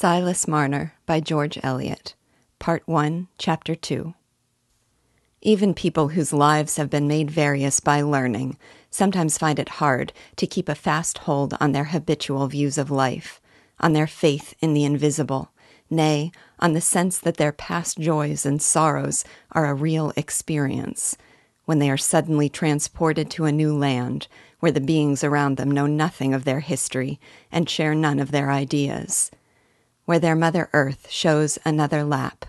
Silas Marner by George Eliot, Part 1, Chapter 2. Even people whose lives have been made various by learning sometimes find it hard to keep a fast hold on their habitual views of life, on their faith in the invisible, nay, on the sense that their past joys and sorrows are a real experience, when they are suddenly transported to a new land where the beings around them know nothing of their history and share none of their ideas, where their Mother Earth shows another lap,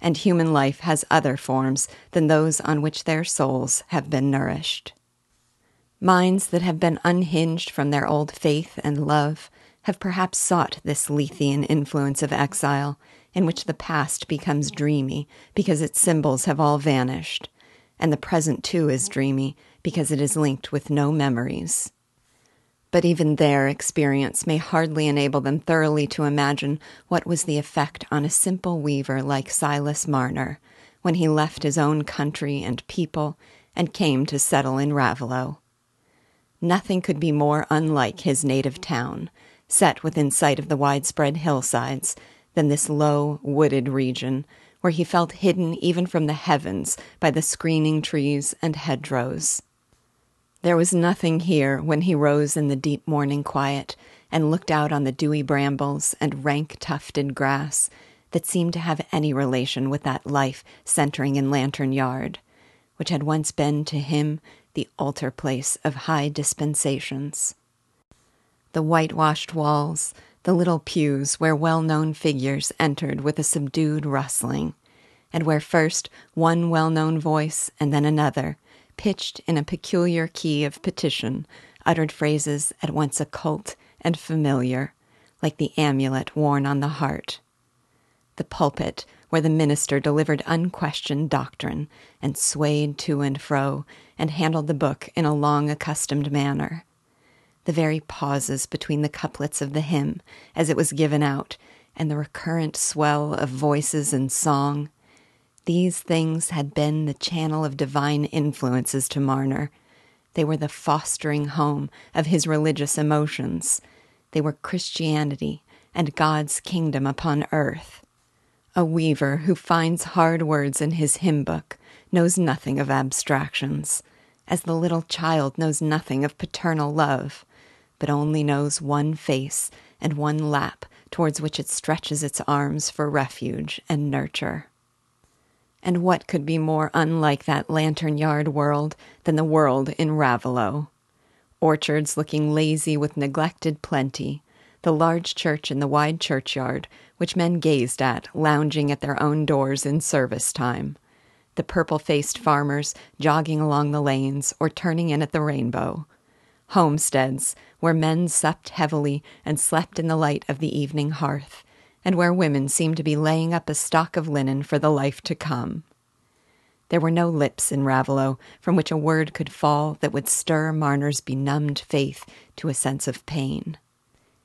and human life has other forms than those on which their souls have been nourished. Minds that have been unhinged from their old faith and love have perhaps sought this Lethean influence of exile, in which the past becomes dreamy because its symbols have all vanished, and the present too is dreamy because it is linked with no memories. But even their experience may hardly enable them thoroughly to imagine what was the effect on a simple weaver like Silas Marner when he left his own country and people and came to settle in Raveloe. Nothing could be more unlike his native town, set within sight of the widespread hillsides, than this low, wooded region, where he felt hidden even from the heavens by the screening trees and hedgerows. There was nothing here when he rose in the deep morning quiet and looked out on the dewy brambles and rank tufted grass that seemed to have any relation with that life centering in Lantern Yard, which had once been to him the altar place of high dispensations. The whitewashed walls, the little pews where well known figures entered with a subdued rustling, and where first one well known voice and then another, pitched in a peculiar key of petition, uttered phrases at once occult and familiar, like the amulet worn on the heart. The pulpit where the minister delivered unquestioned doctrine and swayed to and fro and handled the book in a long accustomed manner. The very pauses between the couplets of the hymn as it was given out and the recurrent swell of voices and song. These things had been the channel of divine influences to Marner. They were the fostering home of his religious emotions. They were Christianity and God's kingdom upon earth. A weaver who finds hard words in his hymn book knows nothing of abstractions, as the little child knows nothing of paternal love, but only knows one face and one lap towards which it stretches its arms for refuge and nurture. And what could be more unlike that lantern yard world than the world in Raveloe? Orchards looking lazy with neglected plenty, the large church in the wide churchyard, which men gazed at lounging at their own doors in service time, the purple faced farmers jogging along the lanes or turning in at the rainbow, homesteads where men supped heavily and slept in the light of the evening hearth, and where women seemed to be laying up a stock of linen for the life to come. There were no lips in Raveloe from which a word could fall that would stir Marner's benumbed faith to a sense of pain.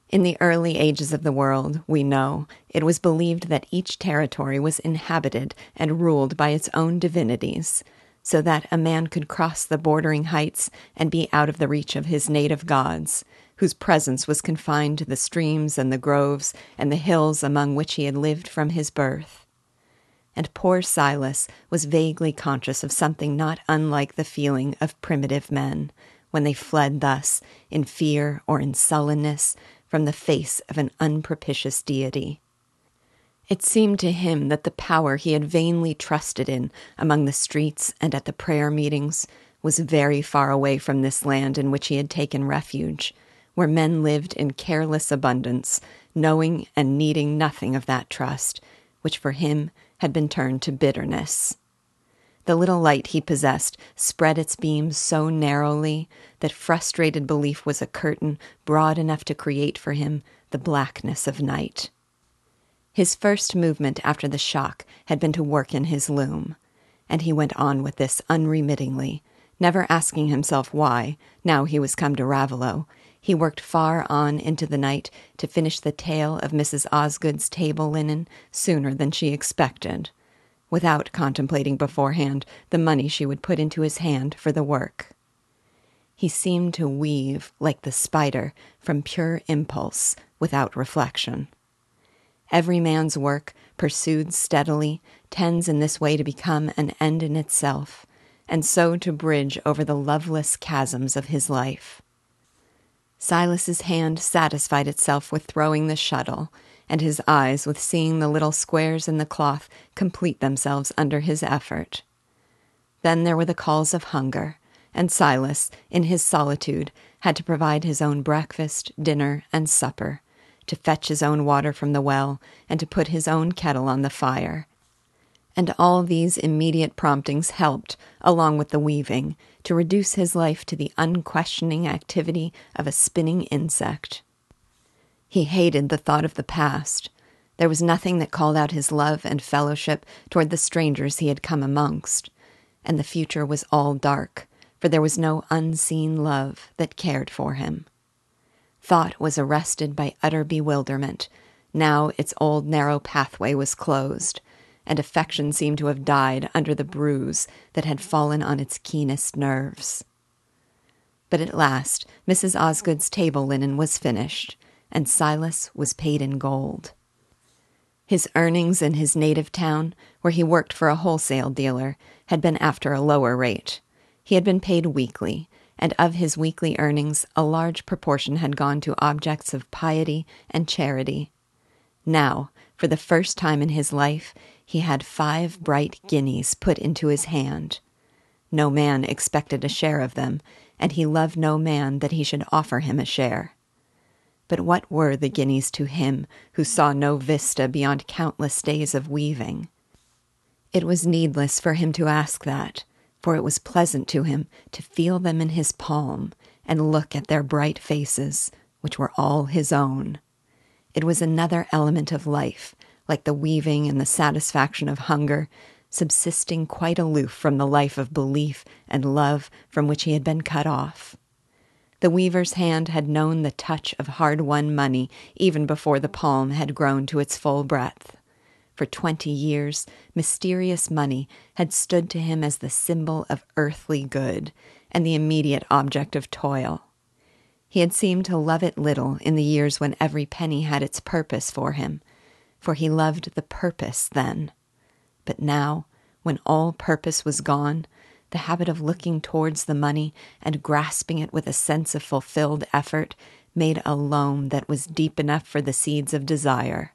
In the early ages of the world, we know, it was believed that each territory was inhabited and ruled by its own divinities, so that a man could cross the bordering heights and be out of the reach of his native gods, whose presence was confined to the streams and the groves and the hills among which he had lived from his birth. And poor Silas was vaguely conscious of something not unlike the feeling of primitive men when they fled thus, in fear or in sullenness, from the face of an unpropitious deity. It seemed to him that the power he had vainly trusted in among the streets and at the prayer meetings was very far away from this land in which he had taken refuge, where men lived in careless abundance, knowing and needing nothing of that trust, which for him had been turned to bitterness. The little light he possessed spread its beams so narrowly that frustrated belief was a curtain broad enough to create for him the blackness of night. His first movement after the shock had been to work in his loom, and he went on with this unremittingly, never asking himself why, now he was come to Raveloe, he worked far on into the night to finish the tale of Mrs. Osgood's table linen sooner than she expected without contemplating beforehand the money she would put into his hand for the work. He seemed to weave, like the spider, from pure impulse, without reflection. Every man's work, pursued steadily, tends in this way to become an end in itself, and so to bridge over the loveless chasms of his life. Silas's hand satisfied itself with throwing the shuttle, and his eyes with seeing the little squares in the cloth complete themselves under his effort. Then there were the calls of hunger, and Silas, in his solitude, had to provide his own breakfast, dinner, and supper, to fetch his own water from the well, and to put his own kettle on the fire, and all these immediate promptings helped, along with the weaving, to reduce his life to the unquestioning activity of a spinning insect. He hated the thought of the past. There was nothing that called out his love and fellowship toward the strangers he had come amongst, and the future was all dark, for there was no unseen love that cared for him. Thought was arrested by utter bewilderment. Now its old narrow pathway was closed and affection seemed to have died under the bruise that had fallen on its keenest nerves. But at last, Mrs. Osgood's table linen was finished, and Silas was paid in gold. His earnings in his native town, where he worked for a wholesale dealer, had been after a lower rate. He had been paid weekly, and of his weekly earnings, a large proportion had gone to objects of piety and charity. Now, for the first time in his life, he had five bright guineas put into his hand. No man expected a share of them, and he loved no man that he should offer him a share. But what were the guineas to him who saw no vista beyond countless days of weaving? It was needless for him to ask that, for it was pleasant to him to feel them in his palm and look at their bright faces, which were all his own. It was another element of life like the weaving and the satisfaction of hunger, subsisting quite aloof from the life of belief and love from which he had been cut off. The weaver's hand had known the touch of hard won money even before the palm had grown to its full breadth. For twenty years, mysterious money had stood to him as the symbol of earthly good and the immediate object of toil. He had seemed to love it little in the years when every penny had its purpose for him, for he loved the purpose then. But now, when all purpose was gone, the habit of looking towards the money and grasping it with a sense of fulfilled effort made a loam that was deep enough for the seeds of desire.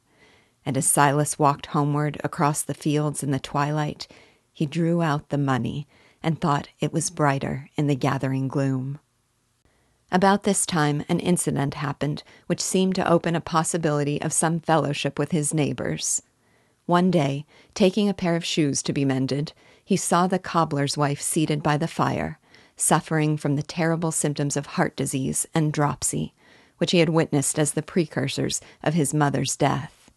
And as Silas walked homeward across the fields in the twilight, he drew out the money and thought it was brighter in the gathering gloom. About this time, an incident happened which seemed to open a possibility of some fellowship with his neighbors. One day, taking a pair of shoes to be mended, he saw the cobbler's wife seated by the fire, suffering from the terrible symptoms of heart disease and dropsy, which he had witnessed as the precursors of his mother's death.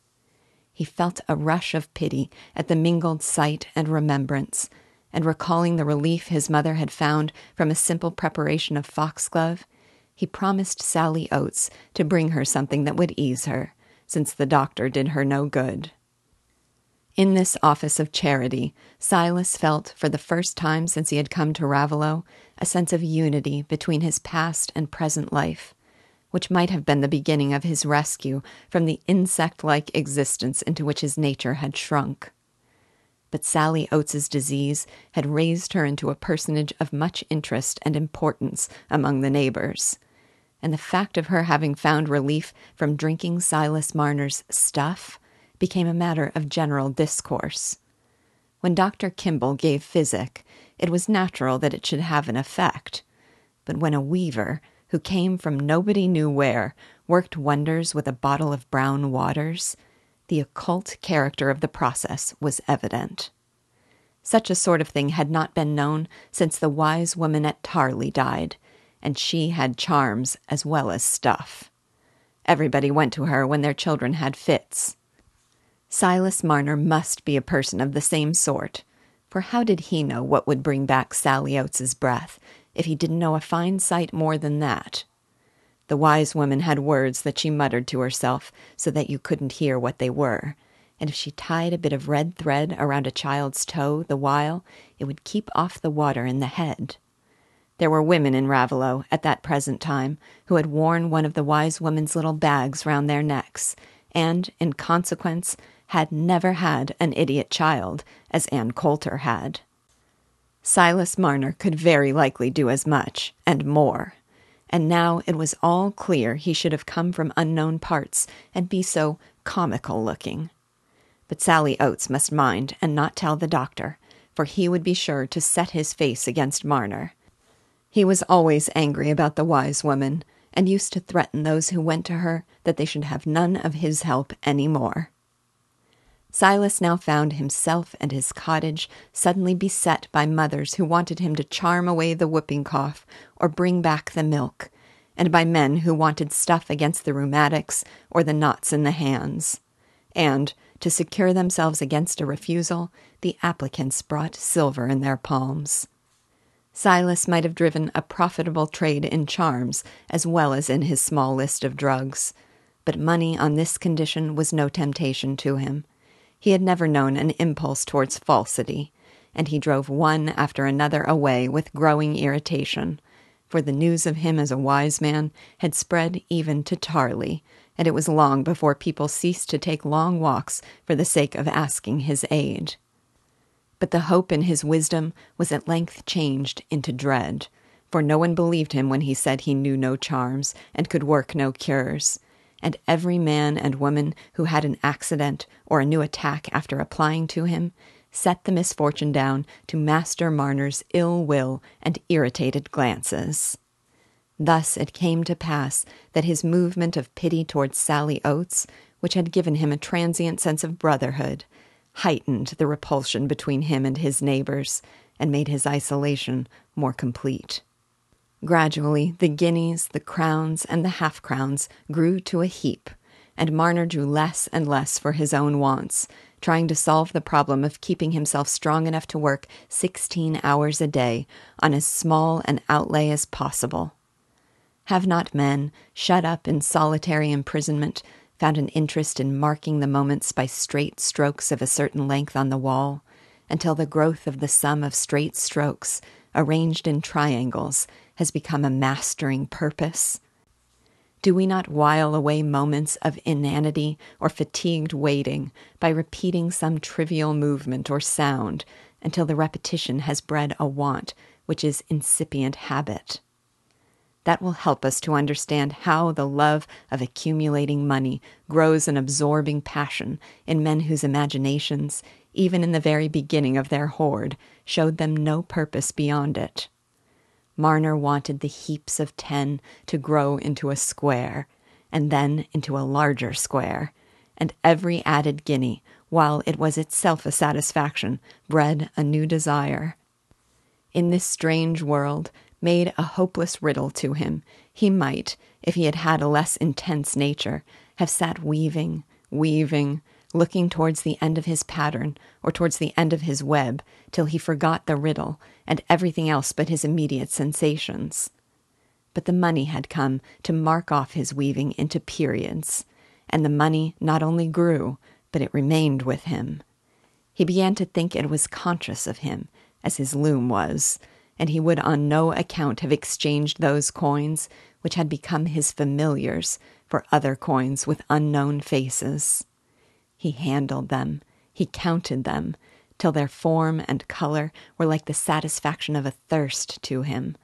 He felt a rush of pity at the mingled sight and remembrance, and recalling the relief his mother had found from a simple preparation of foxglove, he promised Sally Oates to bring her something that would ease her, since the doctor did her no good. In this office of charity, Silas felt, for the first time since he had come to Raveloe, a sense of unity between his past and present life, which might have been the beginning of his rescue from the insect like existence into which his nature had shrunk. But Sally Oates's disease had raised her into a personage of much interest and importance among the neighbors and the fact of her having found relief from drinking Silas Marner's stuff became a matter of general discourse. When Dr. Kimble gave physic, it was natural that it should have an effect. But when a weaver, who came from nobody knew where, worked wonders with a bottle of brown waters, the occult character of the process was evident. Such a sort of thing had not been known since the wise woman at Tarley died, and she had charms as well as stuff. Everybody went to her when their children had fits. Silas Marner must be a person of the same sort, for how did he know what would bring back Sally Oates's breath if he didn't know a fine sight more than that? The wise woman had words that she muttered to herself so that you couldn't hear what they were, and if she tied a bit of red thread around a child's toe the while, it would keep off the water in the head. There were women in Raveloe at that present time who had worn one of the wise woman's little bags round their necks, and, in consequence, had never had an idiot child, as Ann Coulter had. Silas Marner could very likely do as much, and more. And now it was all clear he should have come from unknown parts and be so comical looking. But Sally Oates must mind and not tell the doctor, for he would be sure to set his face against Marner. He was always angry about the wise woman, and used to threaten those who went to her that they should have none of his help any more. Silas now found himself and his cottage suddenly beset by mothers who wanted him to charm away the whooping cough or bring back the milk, and by men who wanted stuff against the rheumatics or the knots in the hands. And, to secure themselves against a refusal, the applicants brought silver in their palms. Silas might have driven a profitable trade in charms as well as in his small list of drugs, but money on this condition was no temptation to him. He had never known an impulse towards falsity, and he drove one after another away with growing irritation, for the news of him as a wise man had spread even to Tarley, and it was long before people ceased to take long walks for the sake of asking his aid. But the hope in his wisdom was at length changed into dread, for no one believed him when he said he knew no charms and could work no cures and every man and woman who had an accident or a new attack after applying to him set the misfortune down to Master Marner's ill will and irritated glances. Thus it came to pass that his movement of pity towards Sally Oates, which had given him a transient sense of brotherhood, heightened the repulsion between him and his neighbors, and made his isolation more complete. Gradually, the guineas, the crowns, and the half crowns grew to a heap, and Marner drew less and less for his own wants, trying to solve the problem of keeping himself strong enough to work sixteen hours a day on as small an outlay as possible. Have not men, shut up in solitary imprisonment, found an interest in marking the moments by straight strokes of a certain length on the wall, until the growth of the sum of straight strokes, arranged in triangles, has become a mastering purpose? Do we not while away moments of inanity or fatigued waiting by repeating some trivial movement or sound until the repetition has bred a want which is incipient habit? That will help us to understand how the love of accumulating money grows an absorbing passion in men whose imaginations, even in the very beginning of their hoard, showed them no purpose beyond it. Marner wanted the heaps of ten to grow into a square, and then into a larger square, and every added guinea, while it was itself a satisfaction, bred a new desire. In this strange world, made a hopeless riddle to him, he might, if he had had a less intense nature, have sat weaving, weaving, looking towards the end of his pattern or towards the end of his web till he forgot the riddle and everything else but his immediate sensations. But the money had come to mark off his weaving into periods, and the money not only grew, but it remained with him. He began to think it was conscious of him, as his loom was, and he would on no account have exchanged those coins, which had become his familiars, for other coins with unknown faces. He handled them, he counted them, till their form and color were like the satisfaction of a thirst to him.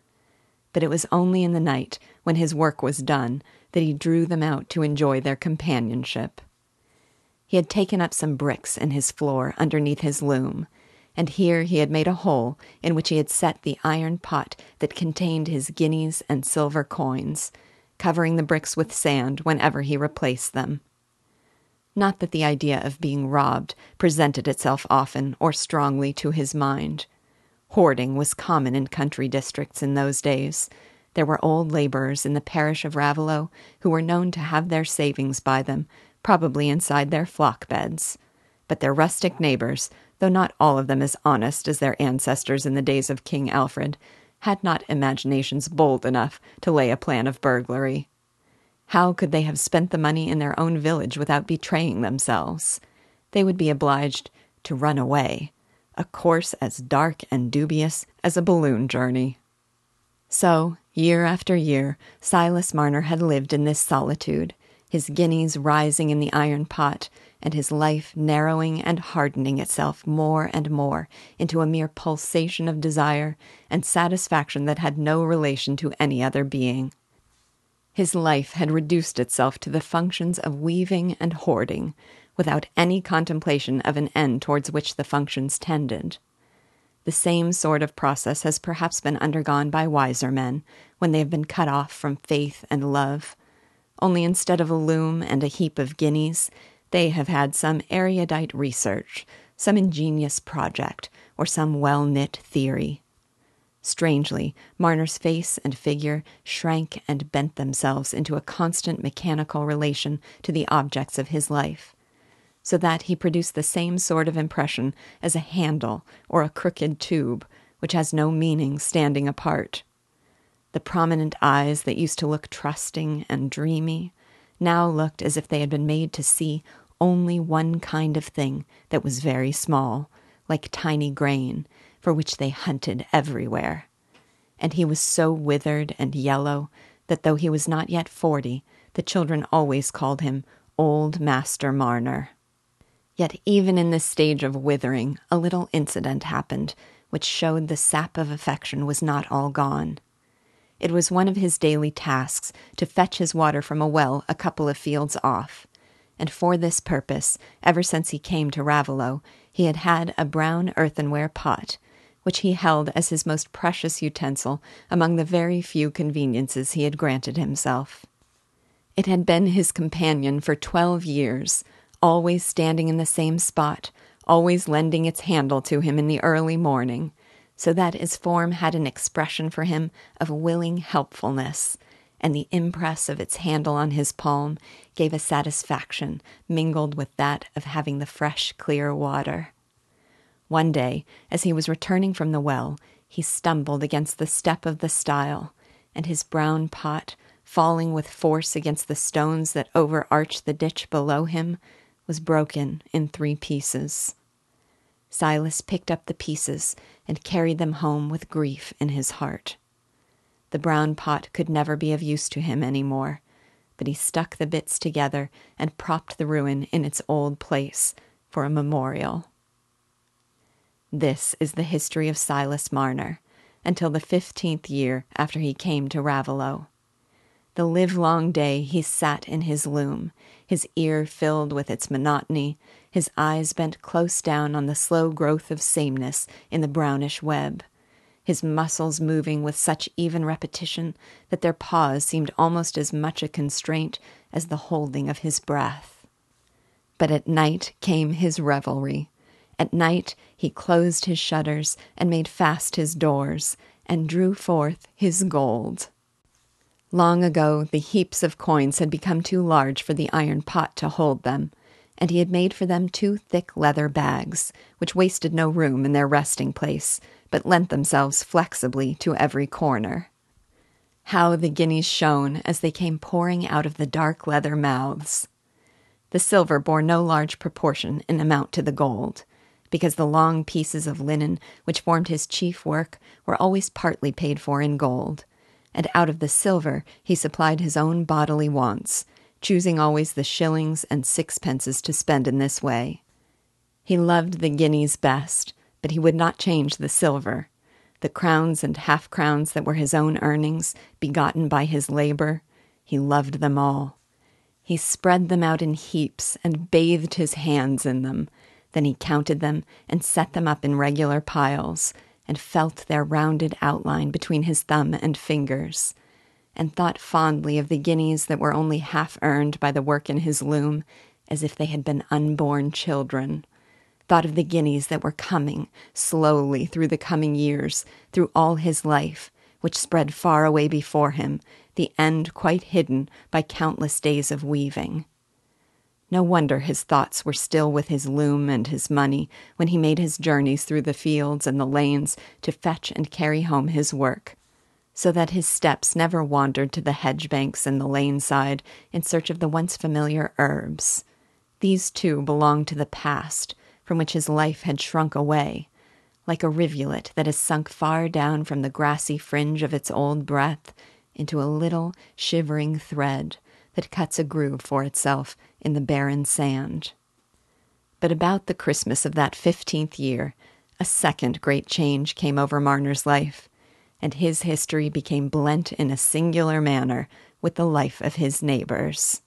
But it was only in the night, when his work was done, that he drew them out to enjoy their companionship. He had taken up some bricks in his floor underneath his loom, and here he had made a hole in which he had set the iron pot that contained his guineas and silver coins, covering the bricks with sand whenever he replaced them. Not that the idea of being robbed presented itself often or strongly to his mind. Hoarding was common in country districts in those days. There were old laborers in the parish of Raveloe who were known to have their savings by them, probably inside their flock beds. But their rustic neighbors, though not all of them as honest as their ancestors in the days of King Alfred, had not imaginations bold enough to lay a plan of burglary. How could they have spent the money in their own village without betraying themselves? They would be obliged to run away, a course as dark and dubious as a balloon journey. So, year after year, Silas Marner had lived in this solitude, his guineas rising in the iron pot, and his life narrowing and hardening itself more and more into a mere pulsation of desire and satisfaction that had no relation to any other being. His life had reduced itself to the functions of weaving and hoarding, without any contemplation of an end towards which the functions tended. The same sort of process has perhaps been undergone by wiser men when they have been cut off from faith and love. Only instead of a loom and a heap of guineas, they have had some erudite research, some ingenious project, or some well knit theory. Strangely, Marner's face and figure shrank and bent themselves into a constant mechanical relation to the objects of his life, so that he produced the same sort of impression as a handle or a crooked tube, which has no meaning standing apart. The prominent eyes that used to look trusting and dreamy now looked as if they had been made to see only one kind of thing that was very small, like tiny grain, for which they hunted everywhere. And he was so withered and yellow that though he was not yet forty, the children always called him Old Master Marner. Yet even in this stage of withering, a little incident happened which showed the sap of affection was not all gone. It was one of his daily tasks to fetch his water from a well a couple of fields off, and for this purpose, ever since he came to Raveloe, he had had a brown earthenware pot, which he held as his most precious utensil among the very few conveniences he had granted himself. It had been his companion for twelve years, always standing in the same spot, always lending its handle to him in the early morning, so that its form had an expression for him of willing helpfulness and the impress of its handle on his palm gave a satisfaction mingled with that of having the fresh, clear water. One day, as he was returning from the well, he stumbled against the step of the stile, and his brown pot, falling with force against the stones that overarched the ditch below him, was broken in three pieces. Silas picked up the pieces and carried them home with grief in his heart. The brown pot could never be of use to him any more, but he stuck the bits together and propped the ruin in its old place for a memorial. This is the history of Silas Marner until the fifteenth year after he came to Raveloe. The livelong day he sat in his loom, his ear filled with its monotony, his eyes bent close down on the slow growth of sameness in the brownish web his muscles moving with such even repetition that their pause seemed almost as much a constraint as the holding of his breath. But at night came his revelry. At night he closed his shutters and made fast his doors and drew forth his gold. Long ago, the heaps of coins had become too large for the iron pot to hold them, and he had made for them two thick leather bags, which wasted no room in their resting place, but lent themselves flexibly to every corner. How the guineas shone as they came pouring out of the dark leather mouths. The silver bore no large proportion in amount to the gold, because the long pieces of linen which formed his chief work were always partly paid for in gold, and out of the silver he supplied his own bodily wants, choosing always the shillings and sixpences to spend in this way. He loved the guineas best, but he would not change the silver. The crowns and half crowns that were his own earnings, begotten by his labor, he loved them all. He spread them out in heaps and bathed his hands in them. Then he counted them and set them up in regular piles, and felt their rounded outline between his thumb and fingers, and thought fondly of the guineas that were only half earned by the work in his loom, as if they had been unborn children thought of the guineas that were coming slowly through the coming years, through all his life, which spread far away before him, the end quite hidden by countless days of weaving. No wonder his thoughts were still with his loom and his money when he made his journeys through the fields and the lanes to fetch and carry home his work, so that his steps never wandered to the hedge banks and the lane side in search of the once familiar herbs. These too belonged to the past, from which his life had shrunk away, like a rivulet that has sunk far down from the grassy fringe of its old breath into a little shivering thread that cuts a groove for itself in the barren sand. But about the Christmas of that fifteenth year, a second great change came over Marner's life, and his history became blent in a singular manner with the life of his neighbors.